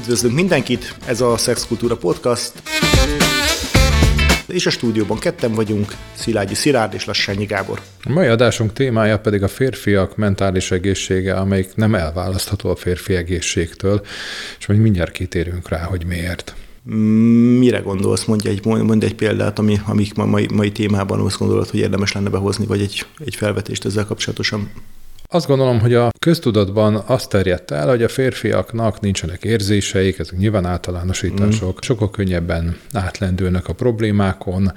Üdvözlünk mindenkit, ez a Szexkultúra Podcast. És a stúdióban ketten vagyunk, Szilágyi Szilárd és Lassányi Gábor. A mai adásunk témája pedig a férfiak mentális egészsége, amelyik nem elválasztható a férfi egészségtől, és majd mindjárt kitérünk rá, hogy miért. Mire gondolsz? Mondj egy, mondj egy példát, ami, amik ma, mai, mai témában azt gondolod, hogy érdemes lenne behozni, vagy egy, egy felvetést ezzel kapcsolatosan. Azt gondolom, hogy a köztudatban azt terjedt el, hogy a férfiaknak nincsenek érzéseik, ezek nyilván általánosítások, mm. sokkal könnyebben átlendülnek a problémákon,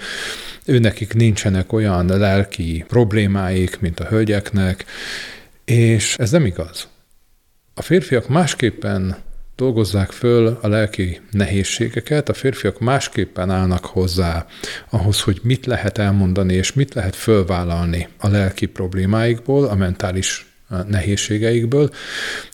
őnekik nincsenek olyan lelki problémáik, mint a hölgyeknek, és ez nem igaz. A férfiak másképpen dolgozzák föl a lelki nehézségeket, a férfiak másképpen állnak hozzá ahhoz, hogy mit lehet elmondani és mit lehet fölvállalni a lelki problémáikból, a mentális nehézségeikből,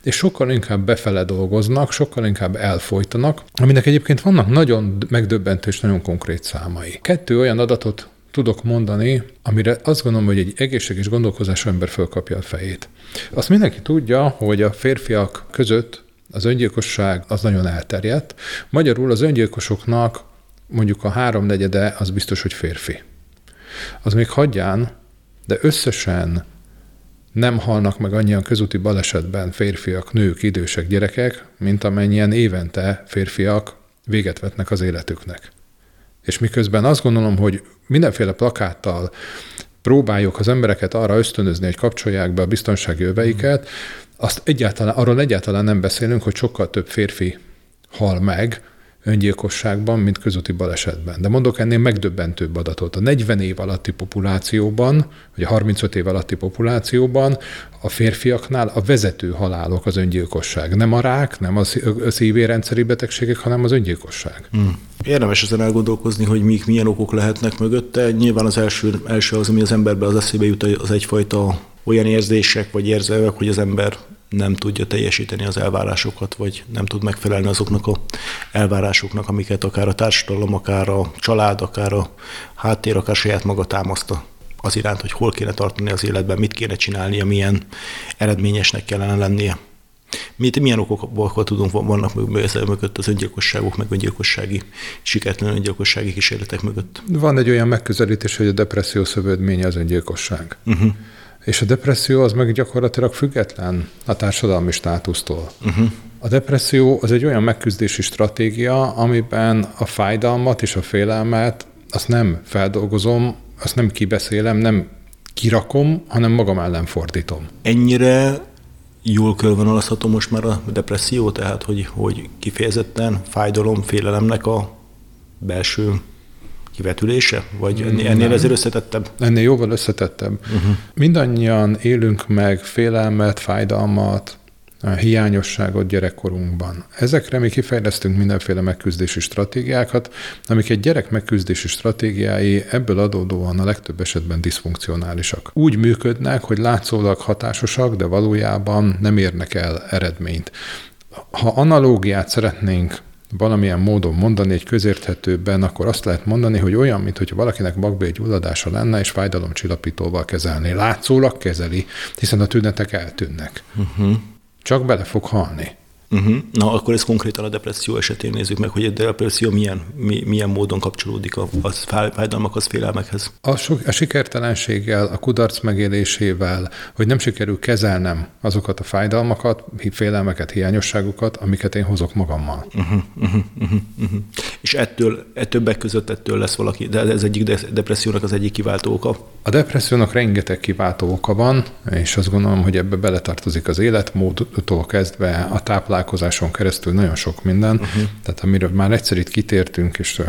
és sokkal inkább befele dolgoznak, sokkal inkább elfolytanak, aminek egyébként vannak nagyon megdöbbentő és nagyon konkrét számai. Kettő olyan adatot tudok mondani, amire azt gondolom, hogy egy egészséges gondolkozású ember fölkapja a fejét. Azt mindenki tudja, hogy a férfiak között az öngyilkosság az nagyon elterjedt. Magyarul az öngyilkosoknak mondjuk a háromnegyede az biztos, hogy férfi. Az még hagyján, de összesen nem halnak meg annyian közúti balesetben férfiak, nők, idősek, gyerekek, mint amennyien évente férfiak véget vetnek az életüknek. És miközben azt gondolom, hogy mindenféle plakáttal próbáljuk az embereket arra ösztönözni, hogy kapcsolják be a biztonsági öveiket, azt egyáltalán, arról egyáltalán nem beszélünk, hogy sokkal több férfi hal meg öngyilkosságban, mint közúti balesetben. De mondok ennél megdöbbentőbb adatot. A 40 év alatti populációban, vagy a 35 év alatti populációban a férfiaknál a vezető halálok az öngyilkosság. Nem a rák, nem a szívérendszeri betegségek, hanem az öngyilkosság. Hmm. Érdemes ezen elgondolkozni, hogy mik, milyen okok lehetnek mögötte. Nyilván az első, első az, ami az emberbe az eszébe jut, az egyfajta olyan érzések vagy érzelmek, hogy az ember nem tudja teljesíteni az elvárásokat, vagy nem tud megfelelni azoknak a elvárásoknak, amiket akár a társadalom, akár a család, akár a háttér, akár saját maga támaszta az iránt, hogy hol kéne tartani az életben, mit kéne csinálnia, milyen eredményesnek kellene lennie. Mit, milyen okok tudunk, vannak mögött az öngyilkosságok, meg öngyilkossági, sikertelen öngyilkossági kísérletek mögött? Van egy olyan megközelítés, hogy a depresszió szövődménye az öngyilkosság. Uh-huh. És a depresszió az meg gyakorlatilag független a társadalmi státusztól. Uh-huh. A depresszió az egy olyan megküzdési stratégia, amiben a fájdalmat és a félelmet azt nem feldolgozom, azt nem kibeszélem, nem kirakom, hanem magam ellen fordítom. Ennyire jól körvonalazható most már a depresszió, tehát hogy, hogy kifejezetten fájdalom, félelemnek a belső kivetülése? Vagy ennél Nem. ezért összetettebb? Ennél jóval összetettebb. Uh-huh. Mindannyian élünk meg félelmet, fájdalmat, hiányosságot gyerekkorunkban. Ezekre mi kifejlesztünk mindenféle megküzdési stratégiákat, amik egy gyerek megküzdési stratégiái ebből adódóan a legtöbb esetben diszfunkcionálisak. Úgy működnek, hogy látszólag hatásosak, de valójában nem érnek el eredményt. Ha analógiát szeretnénk valamilyen módon mondani egy közérthetőben, akkor azt lehet mondani, hogy olyan, mintha valakinek bakbélgyulladása lenne, és fájdalomcsillapítóval kezelni. Látszólag kezeli, hiszen a tünetek eltűnnek. Uh-huh. Csak bele fog halni. Uh-huh. Na, akkor ez konkrétan a depresszió esetén nézzük meg, hogy a depresszió milyen, mi, milyen módon kapcsolódik a, a fájdalmakhoz, félelmekhez. A, a sikertelenséggel, a kudarc megélésével, hogy nem sikerül kezelnem azokat a fájdalmakat, félelmeket, hiányosságokat, amiket én hozok magammal. Uh-huh, uh-huh, uh-huh, uh-huh. És ettől, e többek között ettől lesz valaki, de ez egyik depressziónak az egyik kiváltó oka? A depressziónak rengeteg kiváltó oka van, és azt gondolom, hogy ebbe beletartozik az életmódtól kezdve a táplálkozás találkozáson keresztül nagyon sok minden, uh-huh. tehát amiről már egyszer itt kitértünk, és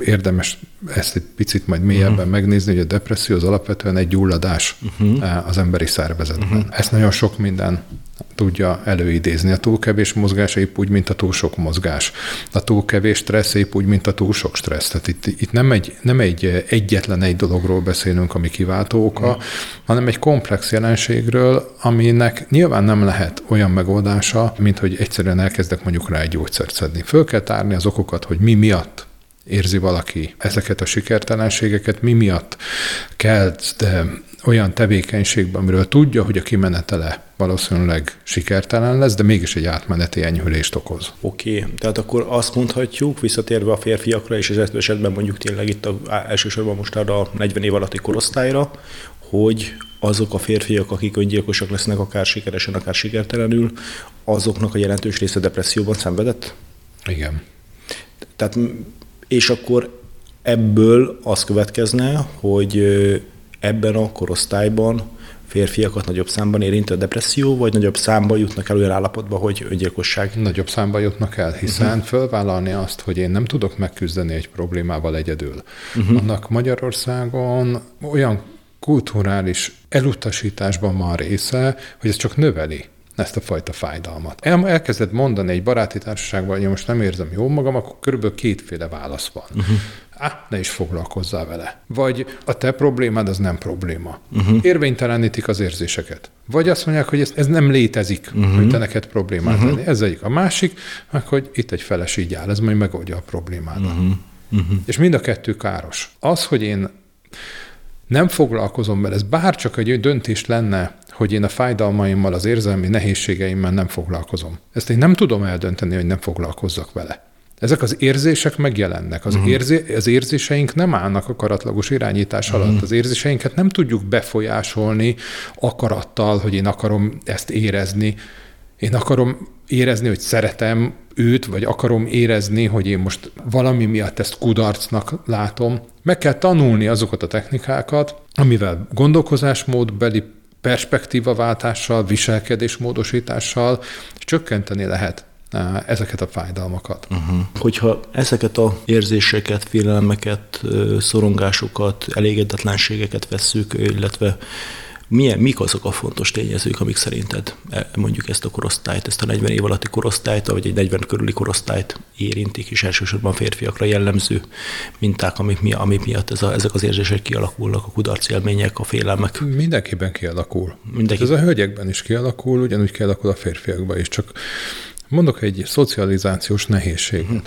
érdemes ezt egy picit majd mélyebben uh-huh. megnézni, hogy a depresszió az alapvetően egy gyulladás uh-huh. az emberi szervezetben. Uh-huh. Ezt nagyon sok minden tudja előidézni. A túl kevés mozgás épp úgy, mint a túl sok mozgás. A túl kevés stressz épp úgy, mint a túl sok stressz. Tehát itt, itt nem, egy, nem egy egyetlen egy dologról beszélünk, ami kiváltó oka, mm. hanem egy komplex jelenségről, aminek nyilván nem lehet olyan megoldása, mint hogy egyszerűen elkezdek mondjuk rá egy gyógyszert szedni. Föl kell tárni az okokat, hogy mi miatt érzi valaki ezeket a sikertelenségeket, mi miatt kezd olyan tevékenységbe, amiről tudja, hogy a kimenetele valószínűleg sikertelen lesz, de mégis egy átmeneti enyhülést okoz. Oké, okay. tehát akkor azt mondhatjuk, visszatérve a férfiakra, és az esetben mondjuk tényleg itt a, elsősorban most arra a 40 év alatti korosztályra, hogy azok a férfiak, akik öngyilkosak lesznek, akár sikeresen, akár sikertelenül, azoknak a jelentős része depresszióban szenvedett? Igen. Tehát, és akkor ebből az következne, hogy ebben a korosztályban férfiakat nagyobb számban érintő a depresszió, vagy nagyobb számban jutnak el olyan állapotba, hogy öngyilkosság? Nagyobb számban jutnak el, hiszen uh-huh. fölvállalni azt, hogy én nem tudok megküzdeni egy problémával egyedül. Uh-huh. Annak Magyarországon olyan kulturális elutasításban van része, hogy ez csak növeli ezt a fajta fájdalmat. El, elkezded mondani egy baráti társaságban, hogy most nem érzem jól magam, akkor körülbelül kétféle válasz van. Uh-huh. Á, ne is foglalkozzál vele. Vagy a te problémád az nem probléma. Uh-huh. Érvénytelenítik az érzéseket. Vagy azt mondják, hogy ez, ez nem létezik, uh-huh. hogy te neked problémát uh-huh. lenni. Ez egyik. A másik, meg hogy itt egy feles így áll, ez majd megoldja a problémádat. Uh-huh. Uh-huh. És mind a kettő káros. Az, hogy én nem foglalkozom vele, ez bárcsak egy döntés lenne, hogy én a fájdalmaimmal, az érzelmi nehézségeimmel nem foglalkozom. Ezt én nem tudom eldönteni, hogy nem foglalkozzak vele. Ezek az érzések megjelennek. Az, uh-huh. érzé, az érzéseink nem állnak akaratlagos irányítás alatt. Uh-huh. Az érzéseinket nem tudjuk befolyásolni akarattal, hogy én akarom ezt érezni. Én akarom érezni, hogy szeretem őt, vagy akarom érezni, hogy én most valami miatt ezt kudarcnak látom. Meg kell tanulni azokat a technikákat, amivel gondolkozásmódbeli perspektívaváltással, viselkedésmódosítással csökkenteni lehet ezeket a fájdalmakat. Uh-huh. Hogyha ezeket a érzéseket, félelmeket, szorongásokat, elégedetlenségeket vesszük, illetve milyen, mik azok a fontos tényezők, amik szerinted e, mondjuk ezt a korosztályt, ezt a 40 év alatti korosztályt, vagy egy 40 körüli korosztályt érintik, és elsősorban férfiakra jellemző minták, amik, mi, amik miatt ez a, ezek az érzések kialakulnak, a kudarc élmények, a félelmek. Mindenkiben kialakul. Mindenki. Ez a hölgyekben is kialakul, ugyanúgy kialakul a férfiakban is, csak Mondok egy szocializációs nehézséget. Uh-huh.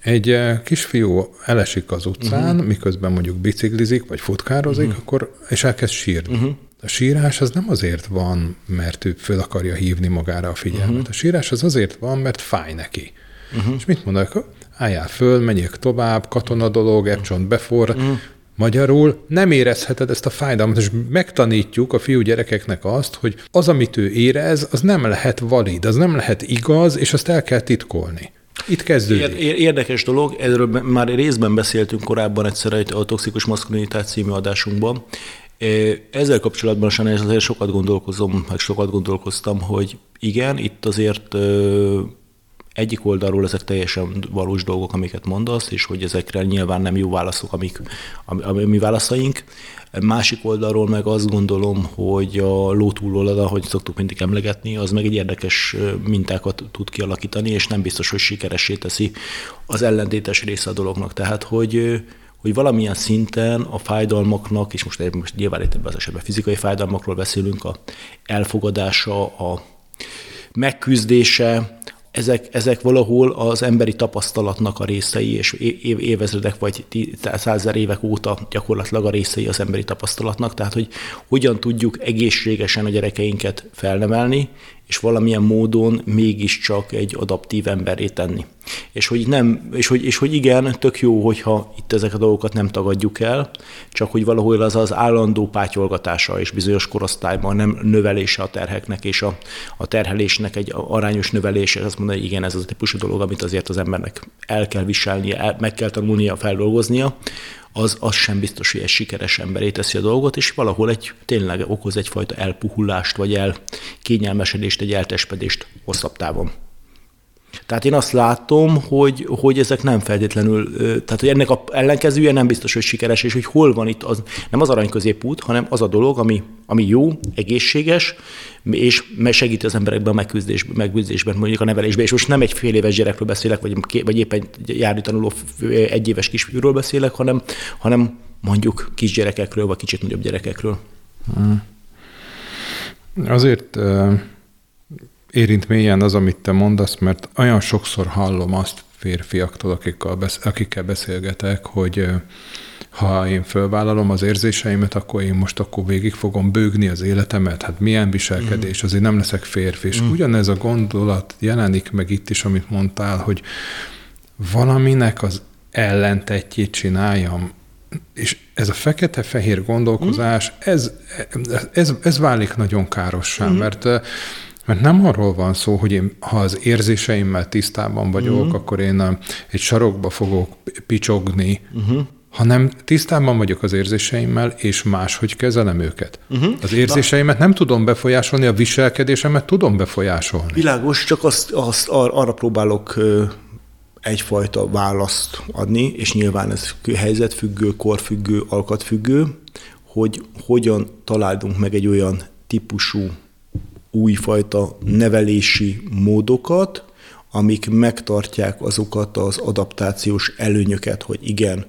Egy eh, kisfiú elesik az utcán, uh-huh. miközben mondjuk biciklizik, vagy futkározik, uh-huh. akkor, és elkezd sírni. Uh-huh. A sírás az nem azért van, mert ő föl akarja hívni magára a figyelmet. Uh-huh. A sírás az azért van, mert fáj neki. Uh-huh. És mit mondok? Álljál föl, menjek tovább, katona dolog, epcsont befor, uh-huh. Magyarul nem érezheted ezt a fájdalmat, és megtanítjuk a fiú gyerekeknek azt, hogy az, amit ő érez, az nem lehet valid, az nem lehet igaz, és azt el kell titkolni. Itt kezdődik. Érdekes dolog, erről már részben beszéltünk korábban egyszer a Toxikus Maszkulinitás című adásunkban. Ezzel kapcsolatban sem azért sokat gondolkozom, meg sokat gondolkoztam, hogy igen, itt azért egyik oldalról ezek teljesen valós dolgok, amiket mondasz, és hogy ezekre nyilván nem jó válaszok, amik a, a mi válaszaink. Másik oldalról meg azt gondolom, hogy a ló túloldala, hogy szoktuk mindig emlegetni, az meg egy érdekes mintákat tud kialakítani, és nem biztos, hogy sikeressé teszi az ellentétes része a dolognak. Tehát, hogy hogy valamilyen szinten a fájdalmaknak, és most, most nyilván itt ebben az esetben fizikai fájdalmakról beszélünk, a elfogadása, a megküzdése, ezek, ezek valahol az emberi tapasztalatnak a részei, és évezredek vagy százer évek óta gyakorlatilag a részei az emberi tapasztalatnak, tehát hogy hogyan tudjuk egészségesen a gyerekeinket felnevelni, és valamilyen módon mégiscsak egy adaptív emberré tenni. És hogy, nem, és, hogy, és hogy igen, tök jó, hogyha itt ezek a dolgokat nem tagadjuk el, csak hogy valahol az az állandó pátyolgatása és bizonyos korosztályban nem növelése a terheknek és a, a terhelésnek egy arányos növelése, azt mondani, hogy igen, ez az a típusú dolog, amit azért az embernek el kell viselnie, el, meg kell tanulnia, feldolgoznia, az, az sem biztos, hogy egy sikeres emberé teszi a dolgot, és valahol egy tényleg okoz egyfajta elpuhulást, vagy el kényelmesedést, egy eltespedést hosszabb távon. Tehát én azt látom, hogy, hogy ezek nem feltétlenül, tehát hogy ennek a ellenkezője nem biztos, hogy sikeres, és hogy hol van itt az, nem az arany középút, hanem az a dolog, ami, ami jó, egészséges, és segíti az emberekben a megküzdés, megküzdésben, mondjuk a nevelésben. És most nem egy fél éves gyerekről beszélek, vagy, vagy éppen járni tanuló egyéves kisfiúról beszélek, hanem, hanem mondjuk kisgyerekekről, vagy kicsit nagyobb gyerekekről. Hmm. Azért érint mélyen az, amit te mondasz, mert olyan sokszor hallom azt férfiaktól, akikkel, besz- akikkel beszélgetek, hogy ha én fölvállalom az érzéseimet, akkor én most akkor végig fogom bőgni az életemet, hát milyen viselkedés, azért nem leszek férfi. És mm. ugyanez a gondolat jelenik meg itt is, amit mondtál, hogy valaminek az ellentetjét csináljam, és ez a fekete-fehér gondolkozás, mm. ez, ez, ez válik nagyon károssá, mm. mert mert nem arról van szó, hogy én, ha az érzéseimmel tisztában vagyok, uh-huh. akkor én egy sarokba fogok picsogni, uh-huh hanem tisztában vagyok az érzéseimmel, és máshogy kezelem őket. Uh-huh. Az érzéseimet nem tudom befolyásolni, a viselkedésemet tudom befolyásolni. Világos, csak azt, azt ar- arra próbálok egyfajta választ adni, és nyilván ez helyzetfüggő, korfüggő, alkatfüggő, hogy hogyan találunk meg egy olyan típusú újfajta nevelési módokat, amik megtartják azokat az adaptációs előnyöket, hogy igen,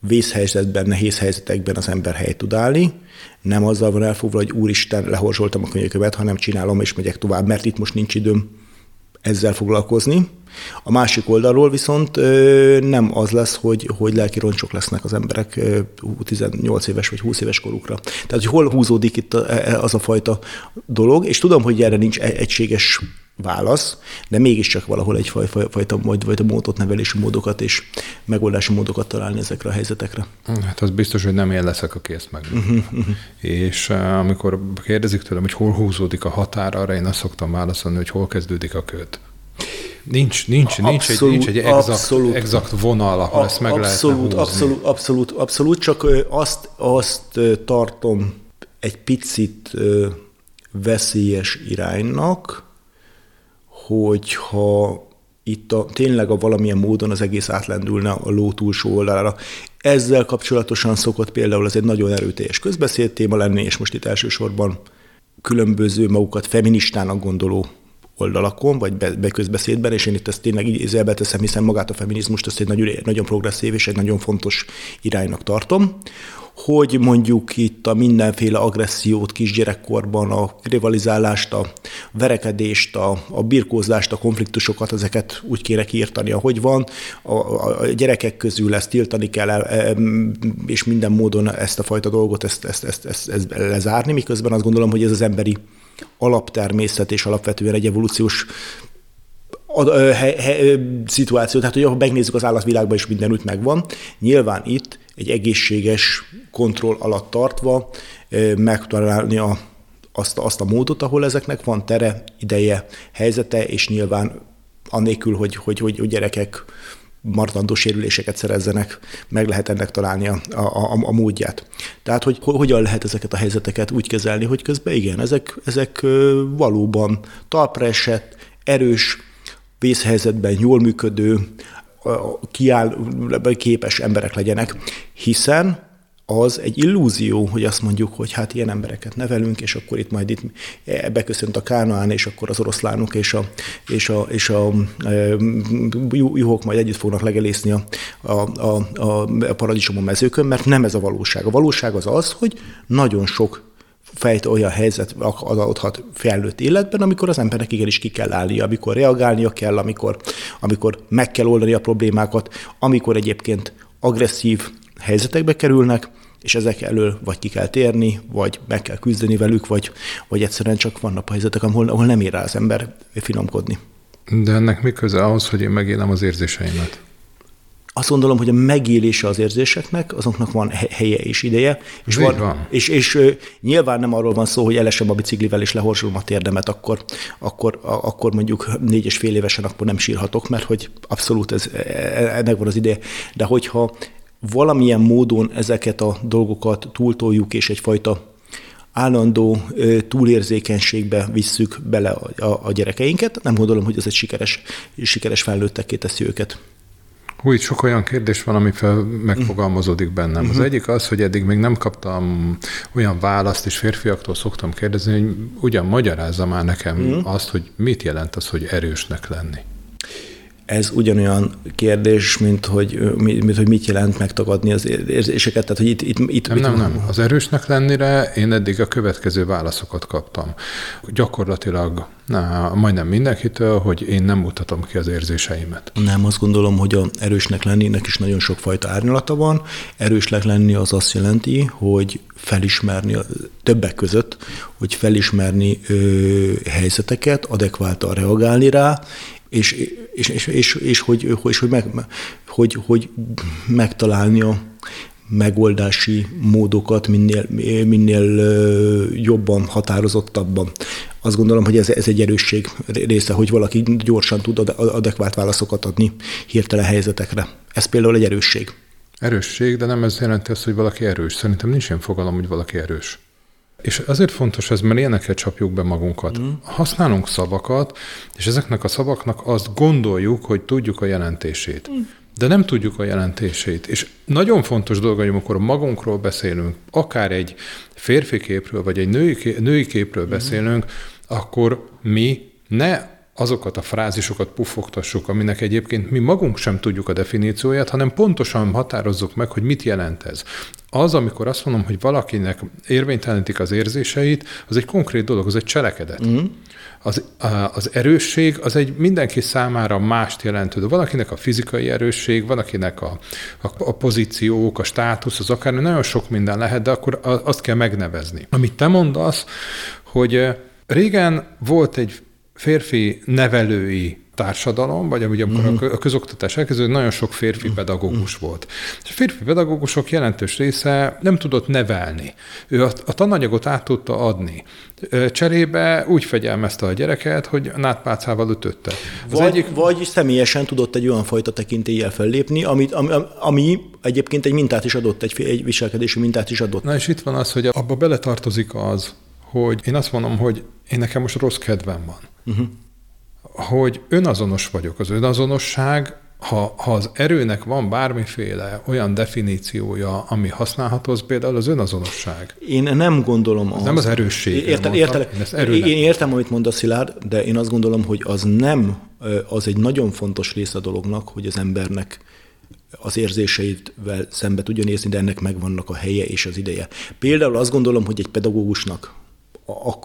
vészhelyzetben, nehéz helyzetekben az ember helyt tud állni, nem azzal van elfogva, hogy úristen, lehorzsoltam a könyökövet, hanem csinálom és megyek tovább, mert itt most nincs időm ezzel foglalkozni. A másik oldalról viszont nem az lesz, hogy, hogy lelki roncsok lesznek az emberek 18 éves vagy 20 éves korukra. Tehát, hogy hol húzódik itt az a fajta dolog, és tudom, hogy erre nincs e, egységes válasz, de mégiscsak valahol egy fajta, majd, vagy a módot, nevelési módokat és megoldási módokat találni ezekre a helyzetekre. Hát az biztos, hogy nem én leszek, aki ezt meg. Uh-huh, uh-huh. És uh, amikor kérdezik tőlem, hogy hol húzódik a határ, arra én azt szoktam válaszolni, hogy hol kezdődik a köt. Nincs, nincs, nincs, abszolút, egy, nincs egy exakt, abszolút, exakt vonal, ahol a, ezt meg abszolút, lehetne húzni. Abszolút, abszolút, abszolút, csak azt, azt tartom egy picit veszélyes iránynak, hogyha itt a, tényleg a valamilyen módon az egész átlendülne a ló túlsó oldalára. Ezzel kapcsolatosan szokott például ez egy nagyon erőteljes közbeszéd téma lenni, és most itt elsősorban különböző magukat feministának gondoló oldalakon, vagy be, be és én itt ezt tényleg idézőjelbe teszem, hiszen magát a feminizmust ezt egy nagyon, nagyon progresszív és egy nagyon fontos iránynak tartom, hogy mondjuk itt a mindenféle agressziót kisgyerekkorban, a rivalizálást, a verekedést, a, a birkózást, a konfliktusokat, ezeket úgy kéne kiírtani, ahogy van. A, a gyerekek közül ezt tiltani kell, és minden módon ezt a fajta dolgot ezt, ezt, ezt, ezt, ezt lezárni, miközben azt gondolom, hogy ez az emberi alaptermészet és alapvetően egy evolúciós a, he, he, szituáció, tehát hogy ha megnézzük az állatvilágban is mindenütt megvan, nyilván itt egy egészséges kontroll alatt tartva megtalálni a, azt, azt a módot, ahol ezeknek van tere, ideje, helyzete, és nyilván anélkül, hogy, hogy, hogy, hogy gyerekek martandó sérüléseket szerezzenek, meg lehet ennek találni a, a, a, a módját. Tehát, hogy hogyan lehet ezeket a helyzeteket úgy kezelni, hogy közben igen, ezek, ezek valóban talpra esett, erős, vészhelyzetben jól működő, kiáll, képes emberek legyenek, hiszen az egy illúzió, hogy azt mondjuk, hogy hát ilyen embereket nevelünk, és akkor itt majd itt beköszönt a Kánaán, és akkor az oroszlánok és a, és a, és a, e, juhok majd együtt fognak legelészni a, a, a, a paradicsomon mezőkön, mert nem ez a valóság. A valóság az az, hogy nagyon sok fejt olyan helyzet adódhat felnőtt életben, amikor az embernek igenis ki kell állnia, amikor reagálnia kell, amikor, amikor meg kell oldani a problémákat, amikor egyébként agresszív helyzetekbe kerülnek, és ezek elől vagy ki kell térni, vagy meg kell küzdeni velük, vagy, vagy egyszerűen csak vannak helyzetek, ahol, ahol nem ér rá az ember finomkodni. De ennek mi köze ahhoz, hogy én megélem az érzéseimet? Azt gondolom, hogy a megélése az érzéseknek, azoknak van helye és ideje. És, van, van. és, és nyilván nem arról van szó, hogy elesem a biciklivel és lehorzsolom a térdemet, akkor, akkor, akkor mondjuk négy és fél évesen akkor nem sírhatok, mert hogy abszolút ez, e, e, ennek van az ideje. De hogyha valamilyen módon ezeket a dolgokat túltoljuk, és egyfajta állandó túlérzékenységbe visszük bele a, a, a gyerekeinket, nem gondolom, hogy ez egy sikeres, sikeres felnőttekké teszi őket. Itt sok olyan kérdés van, ami fel megfogalmazódik bennem. Uh-huh. Az mhm. egyik az, hogy eddig még nem kaptam olyan választ, és férfiaktól szoktam kérdezni, hogy ugyan magyarázza már nekem uh-huh. azt, hogy mit jelent az, hogy erősnek lenni. Ez ugyanolyan kérdés, mint hogy, mint, hogy mit jelent megtagadni az érzéseket. Tehát, hogy itt, itt, itt, nem, itt nem, nem. Az erősnek lennire én eddig a következő válaszokat kaptam. Gyakorlatilag na, majdnem mindenkitől, hogy én nem mutatom ki az érzéseimet. Nem, azt gondolom, hogy a erősnek lennének is nagyon sok fajta árnyalata van. Erősnek lenni az azt jelenti, hogy felismerni többek között, hogy felismerni ö, helyzeteket, adekváltan reagálni rá, és, és, és, és, és, hogy, és hogy, meg, hogy, hogy megtalálni a megoldási módokat minél, minél jobban, határozottabban. Azt gondolom, hogy ez, ez egy erősség része, hogy valaki gyorsan tud adekvát válaszokat adni hirtelen helyzetekre. Ez például egy erősség. Erősség, de nem ez jelenti azt, hogy valaki erős. Szerintem nincs ilyen fogalom, hogy valaki erős. És azért fontos ez, mert ilyenekre csapjuk be magunkat. Mm. Használunk szavakat, és ezeknek a szavaknak azt gondoljuk, hogy tudjuk a jelentését. Mm. De nem tudjuk a jelentését. És nagyon fontos dolog, hogy amikor magunkról beszélünk, akár egy férfi képről, vagy egy női, női képről mm. beszélünk, akkor mi ne azokat a frázisokat puffogtassuk, aminek egyébként mi magunk sem tudjuk a definícióját, hanem pontosan határozzuk meg, hogy mit jelent ez. Az, amikor azt mondom, hogy valakinek érvénytelenítik az érzéseit, az egy konkrét dolog, az egy cselekedet. Mm. Az, az erősség az egy mindenki számára mást jelentő. De valakinek a fizikai erősség, valakinek a, a, a pozíciók, a státusz, az akár nagyon sok minden lehet, de akkor azt kell megnevezni. Amit te mondasz, hogy régen volt egy férfi nevelői társadalom, vagy amikor uh-huh. a közoktatás elkezdődött, nagyon sok férfi uh-huh. pedagógus uh-huh. volt. És a férfi pedagógusok jelentős része nem tudott nevelni. Ő a, a tananyagot át tudta adni. Cserébe úgy fegyelmezte a gyereket, hogy nátpácával ütötte. Az vagy, egyik... vagy személyesen tudott egy olyan fajta tekintéllyel fellépni, amit, ami, ami egyébként egy mintát is adott, egy, egy viselkedési mintát is adott. Na és itt van az, hogy abba beletartozik az, hogy én azt mondom, hogy én nekem most rossz kedvem van. Uh-huh. Hogy önazonos vagyok. Az önazonosság, ha, ha az erőnek van bármiféle olyan definíciója, ami használható, az például az önazonosság. Én nem gondolom az. Nem az erősség. Értem, értem, én, én értem, amit mondasz, Szilárd, de én azt gondolom, hogy az nem, az egy nagyon fontos része a dolognak, hogy az embernek az érzéseivel szembe tudjon nézni, de ennek megvannak a helye és az ideje. Például azt gondolom, hogy egy pedagógusnak,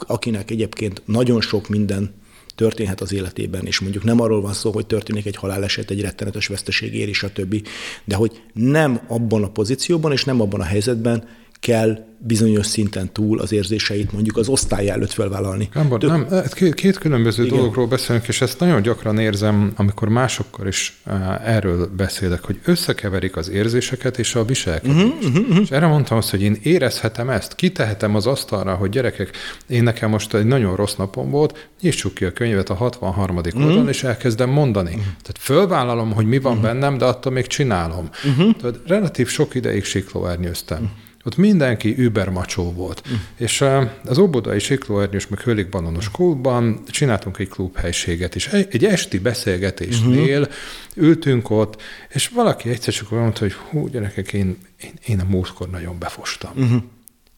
akinek egyébként nagyon sok minden történhet az életében, és mondjuk nem arról van szó, hogy történik egy haláleset, egy rettenetes veszteség ér, és a többi, de hogy nem abban a pozícióban, és nem abban a helyzetben kell bizonyos szinten túl az érzéseit mondjuk az osztály előtt felvállalni. Gábor, Tök... nem, két, két különböző Igen. dologról beszélünk, és ezt nagyon gyakran érzem, amikor másokkal is uh, erről beszélek, hogy összekeverik az érzéseket és a viselkedést. Uh-huh, uh-huh. És erre mondtam azt, hogy én érezhetem ezt, kitehetem az asztalra, hogy gyerekek, én nekem most egy nagyon rossz napom volt, nyissuk ki a könyvet a 63. Uh-huh. oldalon, és elkezdem mondani. Uh-huh. Tehát fölvállalom, hogy mi van uh-huh. bennem, de attól még csinálom. Uh-huh. Tehát relatív sok ideig siklóernyőztem. Uh-huh. Ott mindenki übermacsó volt. Mm. És az Óbodai Siklóernyős meg Hőlik-Bananos klubban csináltunk egy klubhelységet, és egy esti beszélgetésnél uh-huh. ültünk ott, és valaki egyszer csak mondta, hogy hú, gyerekek, én, én, én a múltkor nagyon befostam. Uh-huh.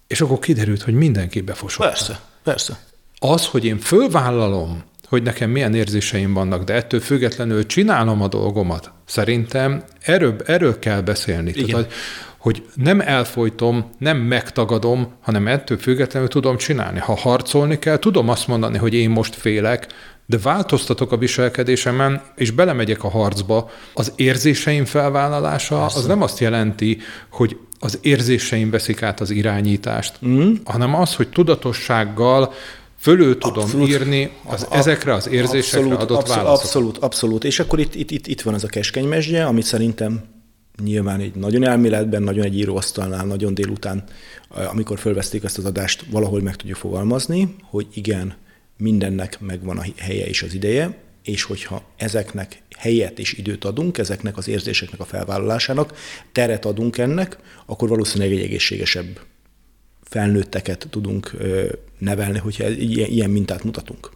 És akkor kiderült, hogy mindenki befosott. Persze, persze. Az, hogy én fölvállalom, hogy nekem milyen érzéseim vannak, de ettől függetlenül csinálom a dolgomat. Szerintem erről, erről kell beszélni. Igen. Tehát, hogy nem elfolytom, nem megtagadom, hanem ettől függetlenül tudom csinálni. Ha harcolni kell, tudom azt mondani, hogy én most félek, de változtatok a viselkedésemen, és belemegyek a harcba. Az érzéseim felvállalása Persze. az nem azt jelenti, hogy az érzéseim veszik át az irányítást, mm. hanem az, hogy tudatossággal fölül tudom abszolút, írni az a, ezekre az érzésekre abszolút, adott abszolút, válaszokat. Abszolút, abszolút. És akkor itt, itt, itt, itt van az a keskeny mesdje, amit szerintem nyilván egy nagyon elméletben, nagyon egy íróasztalnál, nagyon délután, amikor fölveszték ezt az adást, valahol meg tudjuk fogalmazni, hogy igen, mindennek megvan a helye és az ideje, és hogyha ezeknek helyet és időt adunk, ezeknek az érzéseknek a felvállalásának, teret adunk ennek, akkor valószínűleg egy egészségesebb felnőtteket tudunk nevelni, hogyha ilyen mintát mutatunk.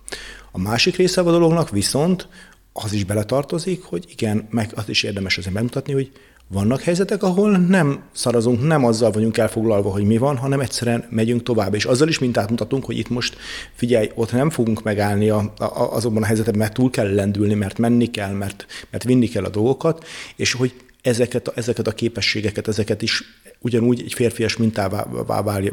A másik része a dolognak viszont az is beletartozik, hogy igen, meg az is érdemes azért megmutatni, hogy Vannak helyzetek, ahol nem szarazunk, nem azzal vagyunk elfoglalva, hogy mi van, hanem egyszerűen megyünk tovább. És azzal is mintát mutatunk, hogy itt most figyelj, ott nem fogunk megállni a, a, azokban a helyzetekben, mert túl kell lendülni, mert menni kell, mert, mert vinni kell a dolgokat, és hogy ezeket, a, ezeket a képességeket, ezeket is ugyanúgy egy férfias mintává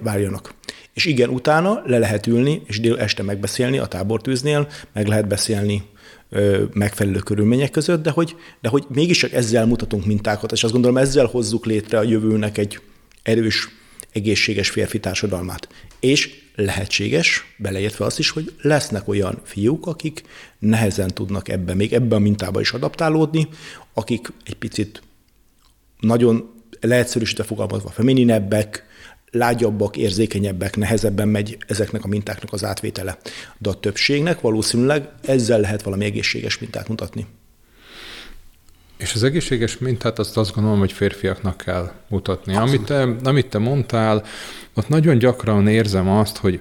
váljanak. És igen, utána le lehet ülni, és dél este megbeszélni a tábortűznél, meg lehet beszélni megfelelő körülmények között, de hogy, de hogy mégiscsak ezzel mutatunk mintákat, és azt gondolom ezzel hozzuk létre a jövőnek egy erős, egészséges férfi társadalmát. És lehetséges, beleértve azt is, hogy lesznek olyan fiúk, akik nehezen tudnak ebbe, még ebbe a mintába is adaptálódni, akik egy picit nagyon leegyszerűsítve fogalmazva femininebbek, lágyabbak, érzékenyebbek, nehezebben megy ezeknek a mintáknak az átvétele. De a többségnek valószínűleg ezzel lehet valami egészséges mintát mutatni. És az egészséges mintát azt azt gondolom, hogy férfiaknak kell mutatni. Amit te, amit te mondtál, ott nagyon gyakran érzem azt, hogy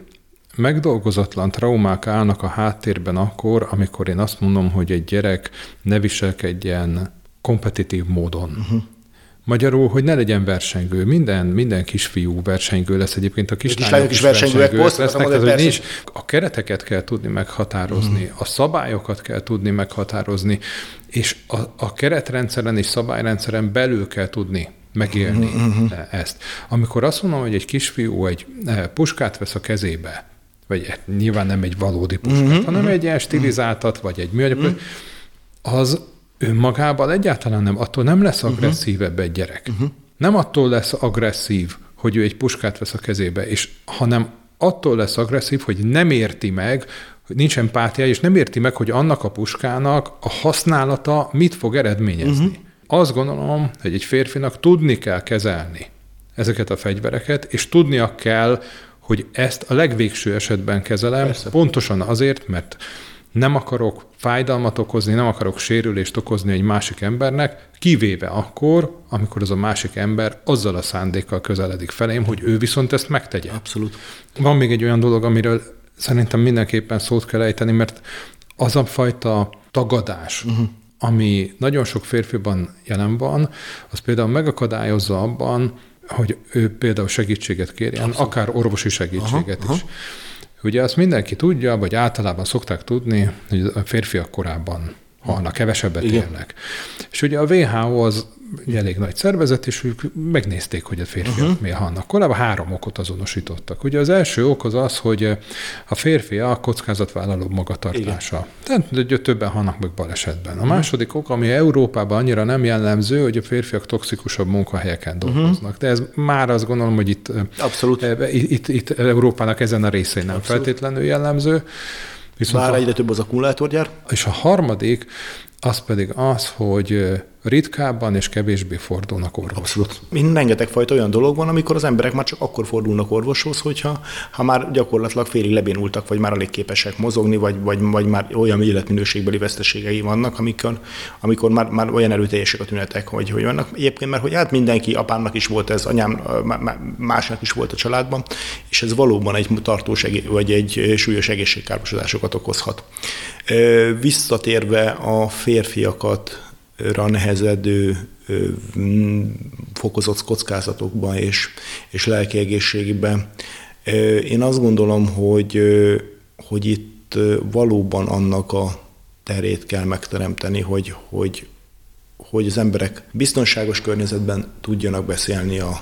megdolgozatlan traumák állnak a háttérben akkor, amikor én azt mondom, hogy egy gyerek ne viselkedjen kompetitív módon. Uh-huh. Magyarul, hogy ne legyen versengő. Minden, minden kisfiú versengő lesz egyébként, a kislányok is versengőek, versengőek lesznek, tehát, hogy nincs. A kereteket kell tudni meghatározni, mm. a szabályokat kell tudni meghatározni, és a, a keretrendszeren és szabályrendszeren belül kell tudni megélni mm-hmm. ezt. Amikor azt mondom, hogy egy kisfiú egy eh, puskát vesz a kezébe, vagy nyilván nem egy valódi puskát, mm-hmm. hanem egy ilyen stilizáltat, vagy egy műanyag, mm-hmm. az önmagában egyáltalán nem, attól nem lesz mhm. agresszívebb egy gyerek. Uh-huh. Nem attól lesz agresszív, hogy ő egy puskát vesz a kezébe, és hanem attól lesz agresszív, hogy nem érti meg, hogy nincs empátia, és nem érti meg, hogy annak a puskának a használata mit fog eredményezni. Uh-huh. Azt gondolom, hogy egy férfinak tudni kell kezelni ezeket a fegyvereket, és tudnia kell, hogy ezt a legvégső esetben kezelem, Persze. pontosan azért, mert nem akarok fájdalmat okozni, nem akarok sérülést okozni egy másik embernek, kivéve akkor, amikor az a másik ember azzal a szándékkal közeledik felém, hogy ő viszont ezt megtegye. Abszolút. Van még egy olyan dolog, amiről szerintem mindenképpen szót kell ejteni, mert az a fajta tagadás, uh-huh. ami nagyon sok férfiban jelen van, az például megakadályozza abban, hogy ő például segítséget kérjen, Abszolút. akár orvosi segítséget aha, is. Aha. Ugye azt mindenki tudja, vagy általában szokták tudni, hogy a férfiak korábban halnak, kevesebbet Igen. élnek. És ugye a WHO az egy elég nagy szervezet, és ők megnézték, hogy a férfiak uh-huh. miért halnak. Korábban három okot azonosítottak. Ugye az első ok az az, hogy a férfi a kockázatvállaló magatartása. Igen. Tehát többen halnak meg balesetben. A uh-huh. második ok, ami Európában annyira nem jellemző, hogy a férfiak toxikusabb munkahelyeken mhm. dolgoznak. Uh-huh. De ez már azt gondolom, hogy itt, Abszolút. Itt, itt, itt Európának ezen a részén nem Abszolút. feltétlenül jellemző. Viszont Bár a, egyre több az akkumulátorgyár. És a harmadik, az pedig az, hogy ritkábban és kevésbé fordulnak orvoshoz. Abszolút. Mind rengeteg fajta olyan dolog van, amikor az emberek már csak akkor fordulnak orvoshoz, hogyha ha már gyakorlatilag félig lebénultak, vagy már alig képesek mozogni, vagy, vagy, vagy már olyan életminőségbeli veszteségei vannak, amikor, amikor már, már olyan erőteljesek a tünetek, hogy, hogy vannak. Egyébként, mert hogy hát mindenki, apámnak is volt ez, anyám, másnak is volt a családban, és ez valóban egy tartós vagy egy súlyos egészségkárosodásokat okozhat. Visszatérve a férfiakat nehezedő fokozott kockázatokban és, és lelki egészségben. Én azt gondolom, hogy, hogy itt valóban annak a terét kell megteremteni, hogy, hogy, hogy az emberek biztonságos környezetben tudjanak beszélni a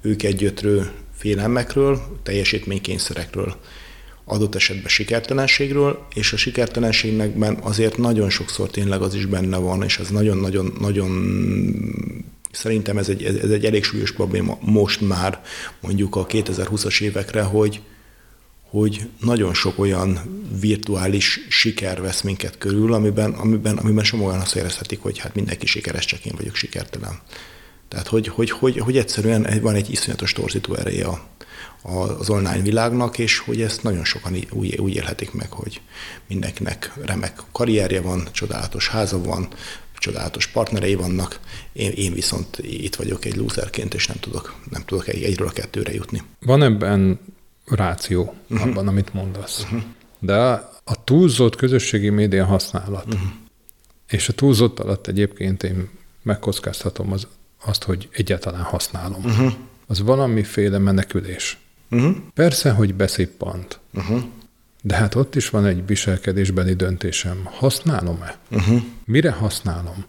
ők egyöttről félelmekről, teljesítménykényszerekről adott esetben sikertelenségről, és a sikertelenségnek azért nagyon sokszor tényleg az is benne van, és ez nagyon-nagyon-nagyon szerintem ez egy, ez egy elég súlyos probléma most már mondjuk a 2020-as évekre, hogy, hogy nagyon sok olyan virtuális siker vesz minket körül, amiben, amiben, amiben sem olyan azt érezhetik, hogy hát mindenki sikeres, csak én vagyok sikertelen. Tehát, hogy, hogy, hogy, hogy egyszerűen van egy iszonyatos torzító ereje a, az online világnak, és hogy ezt nagyon sokan úgy, úgy élhetik meg, hogy mindenkinek remek karrierje van, csodálatos háza van, csodálatos partnerei vannak, én, én viszont itt vagyok egy lúzerként, és nem tudok, nem tudok egy, egyről a kettőre jutni. Van ebben ráció uh-huh. abban, amit mondasz. Uh-huh. De a túlzott közösségi média használat, uh-huh. és a túlzott alatt egyébként én megkockáztatom az azt, hogy egyáltalán használom. Uh-huh. Az valamiféle menekülés. Uh-huh. Persze, hogy beszippant. Uh-huh. De hát ott is van egy viselkedésbeli döntésem. Használom-e? Uh-huh. Mire használom?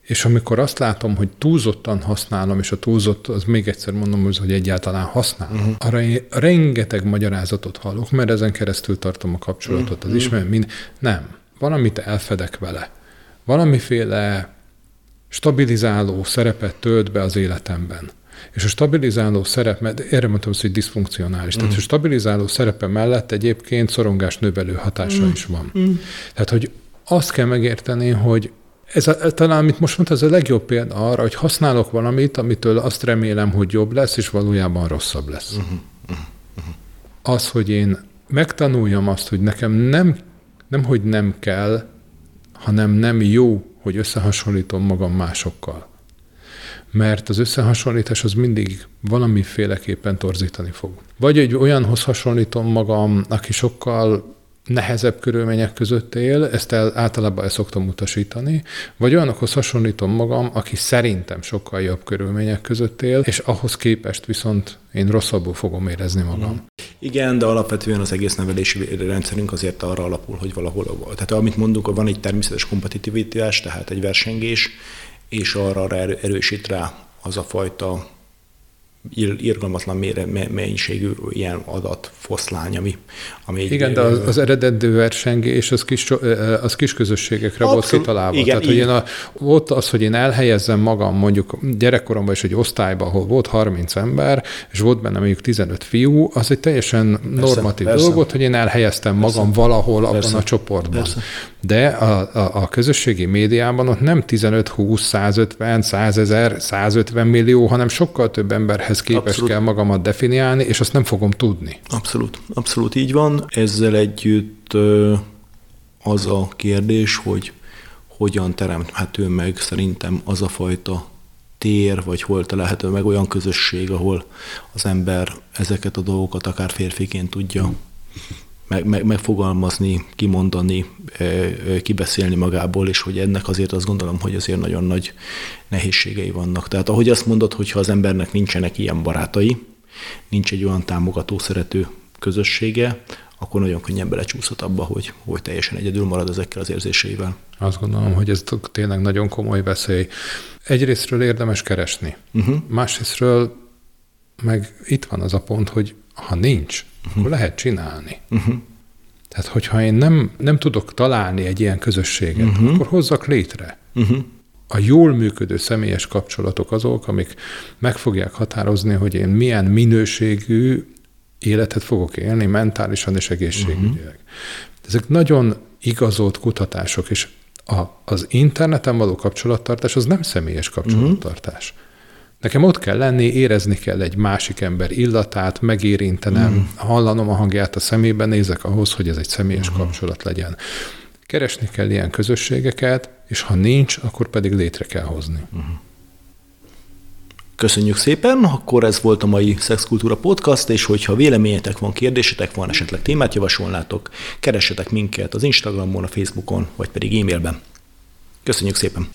És amikor azt látom, hogy túlzottan használom, és a túlzott, az még egyszer mondom, hogy egyáltalán használom, uh-huh. arra én rengeteg magyarázatot hallok, mert ezen keresztül tartom a kapcsolatot, uh-huh. az ismerem, mind. Nem. Valamit elfedek vele. Valamiféle stabilizáló szerepet tölt be az életemben. És a stabilizáló szerep, mert erre mondtam, hogy diszfunkcionális. Mm. Tehát a stabilizáló szerepe mellett egyébként szorongás növelő hatása mm. is van. Mm. Tehát, hogy azt kell megérteni, hogy ez a, talán, amit most mondta, ez a legjobb példa arra, hogy használok valamit, amitől azt remélem, hogy jobb lesz, és valójában rosszabb lesz. Uh-huh. Uh-huh. Az, hogy én megtanuljam azt, hogy nekem nem, nem, hogy nem kell, hanem nem jó, hogy összehasonlítom magam másokkal mert az összehasonlítás az mindig valamiféleképpen torzítani fog. Vagy egy olyanhoz hasonlítom magam, aki sokkal nehezebb körülmények között él, ezt el, általában el szoktam utasítani, vagy olyanokhoz hasonlítom magam, aki szerintem sokkal jobb körülmények között él, és ahhoz képest viszont én rosszabbul fogom érezni magam. Igen, de alapvetően az egész nevelési rendszerünk azért arra alapul, hogy valahol, tehát amit mondunk, van egy természetes kompetitivitás, tehát egy versengés, és arra erősít rá az a fajta irgalmatlan mennyiségű ilyen adatfoszlány, ami, ami egy, Igen, de az, az eredető versengés az kis, az kis közösségekre volt kitalálva. Igen, Tehát, hogy én a, ott az, hogy én elhelyezzem magam mondjuk gyerekkoromban is egy osztályban, ahol volt 30 ember, és volt benne mondjuk 15 fiú, az egy teljesen persze, normatív persze. dolog volt, hogy én elhelyeztem persze, magam valahol persze, abban a csoportban. Persze. De a, a, a közösségi médiában ott nem 15, 20, 150, 100 ezer, 150 millió, hanem sokkal több emberhez képest abszolút. kell magamat definiálni, és azt nem fogom tudni. Abszolút, abszolút így van. Ezzel együtt az a kérdés, hogy hogyan teremthető meg szerintem az a fajta tér, vagy hol található meg olyan közösség, ahol az ember ezeket a dolgokat akár férfiként tudja meg, meg, megfogalmazni, kimondani, kibeszélni magából, és hogy ennek azért azt gondolom, hogy azért nagyon nagy nehézségei vannak. Tehát ahogy azt mondod, hogyha az embernek nincsenek ilyen barátai, nincs egy olyan támogató, szerető közössége, akkor nagyon könnyen belecsúszhat abba, hogy, hogy teljesen egyedül marad ezekkel az érzéseivel. Azt gondolom, hogy ez tényleg nagyon komoly veszély. Egyrésztről érdemes keresni, uh-huh. másrésztről meg itt van az a pont, hogy ha nincs, uh-huh. akkor lehet csinálni. Uh-huh. Tehát, hogyha én nem, nem tudok találni egy ilyen közösséget, uh-huh. akkor hozzak létre. Uh-huh. A jól működő személyes kapcsolatok azok, amik meg fogják határozni, hogy én milyen minőségű életet fogok élni mentálisan és egészségügyileg. Uh-huh. Ezek nagyon igazolt kutatások, és a, az interneten való kapcsolattartás az nem személyes kapcsolattartás. Uh-huh. Nekem ott kell lenni, érezni kell egy másik ember illatát, megérintenem, mm. hallanom a hangját a szemében, nézek ahhoz, hogy ez egy személyes mm. kapcsolat legyen. Keresni kell ilyen közösségeket, és ha nincs, akkor pedig létre kell hozni. Mm. Köszönjük szépen, akkor ez volt a mai Szexkultúra Podcast, és hogyha véleményetek van, kérdésetek van, esetleg témát javasolnátok, keressetek minket az Instagramon, a Facebookon, vagy pedig e-mailben. Köszönjük szépen!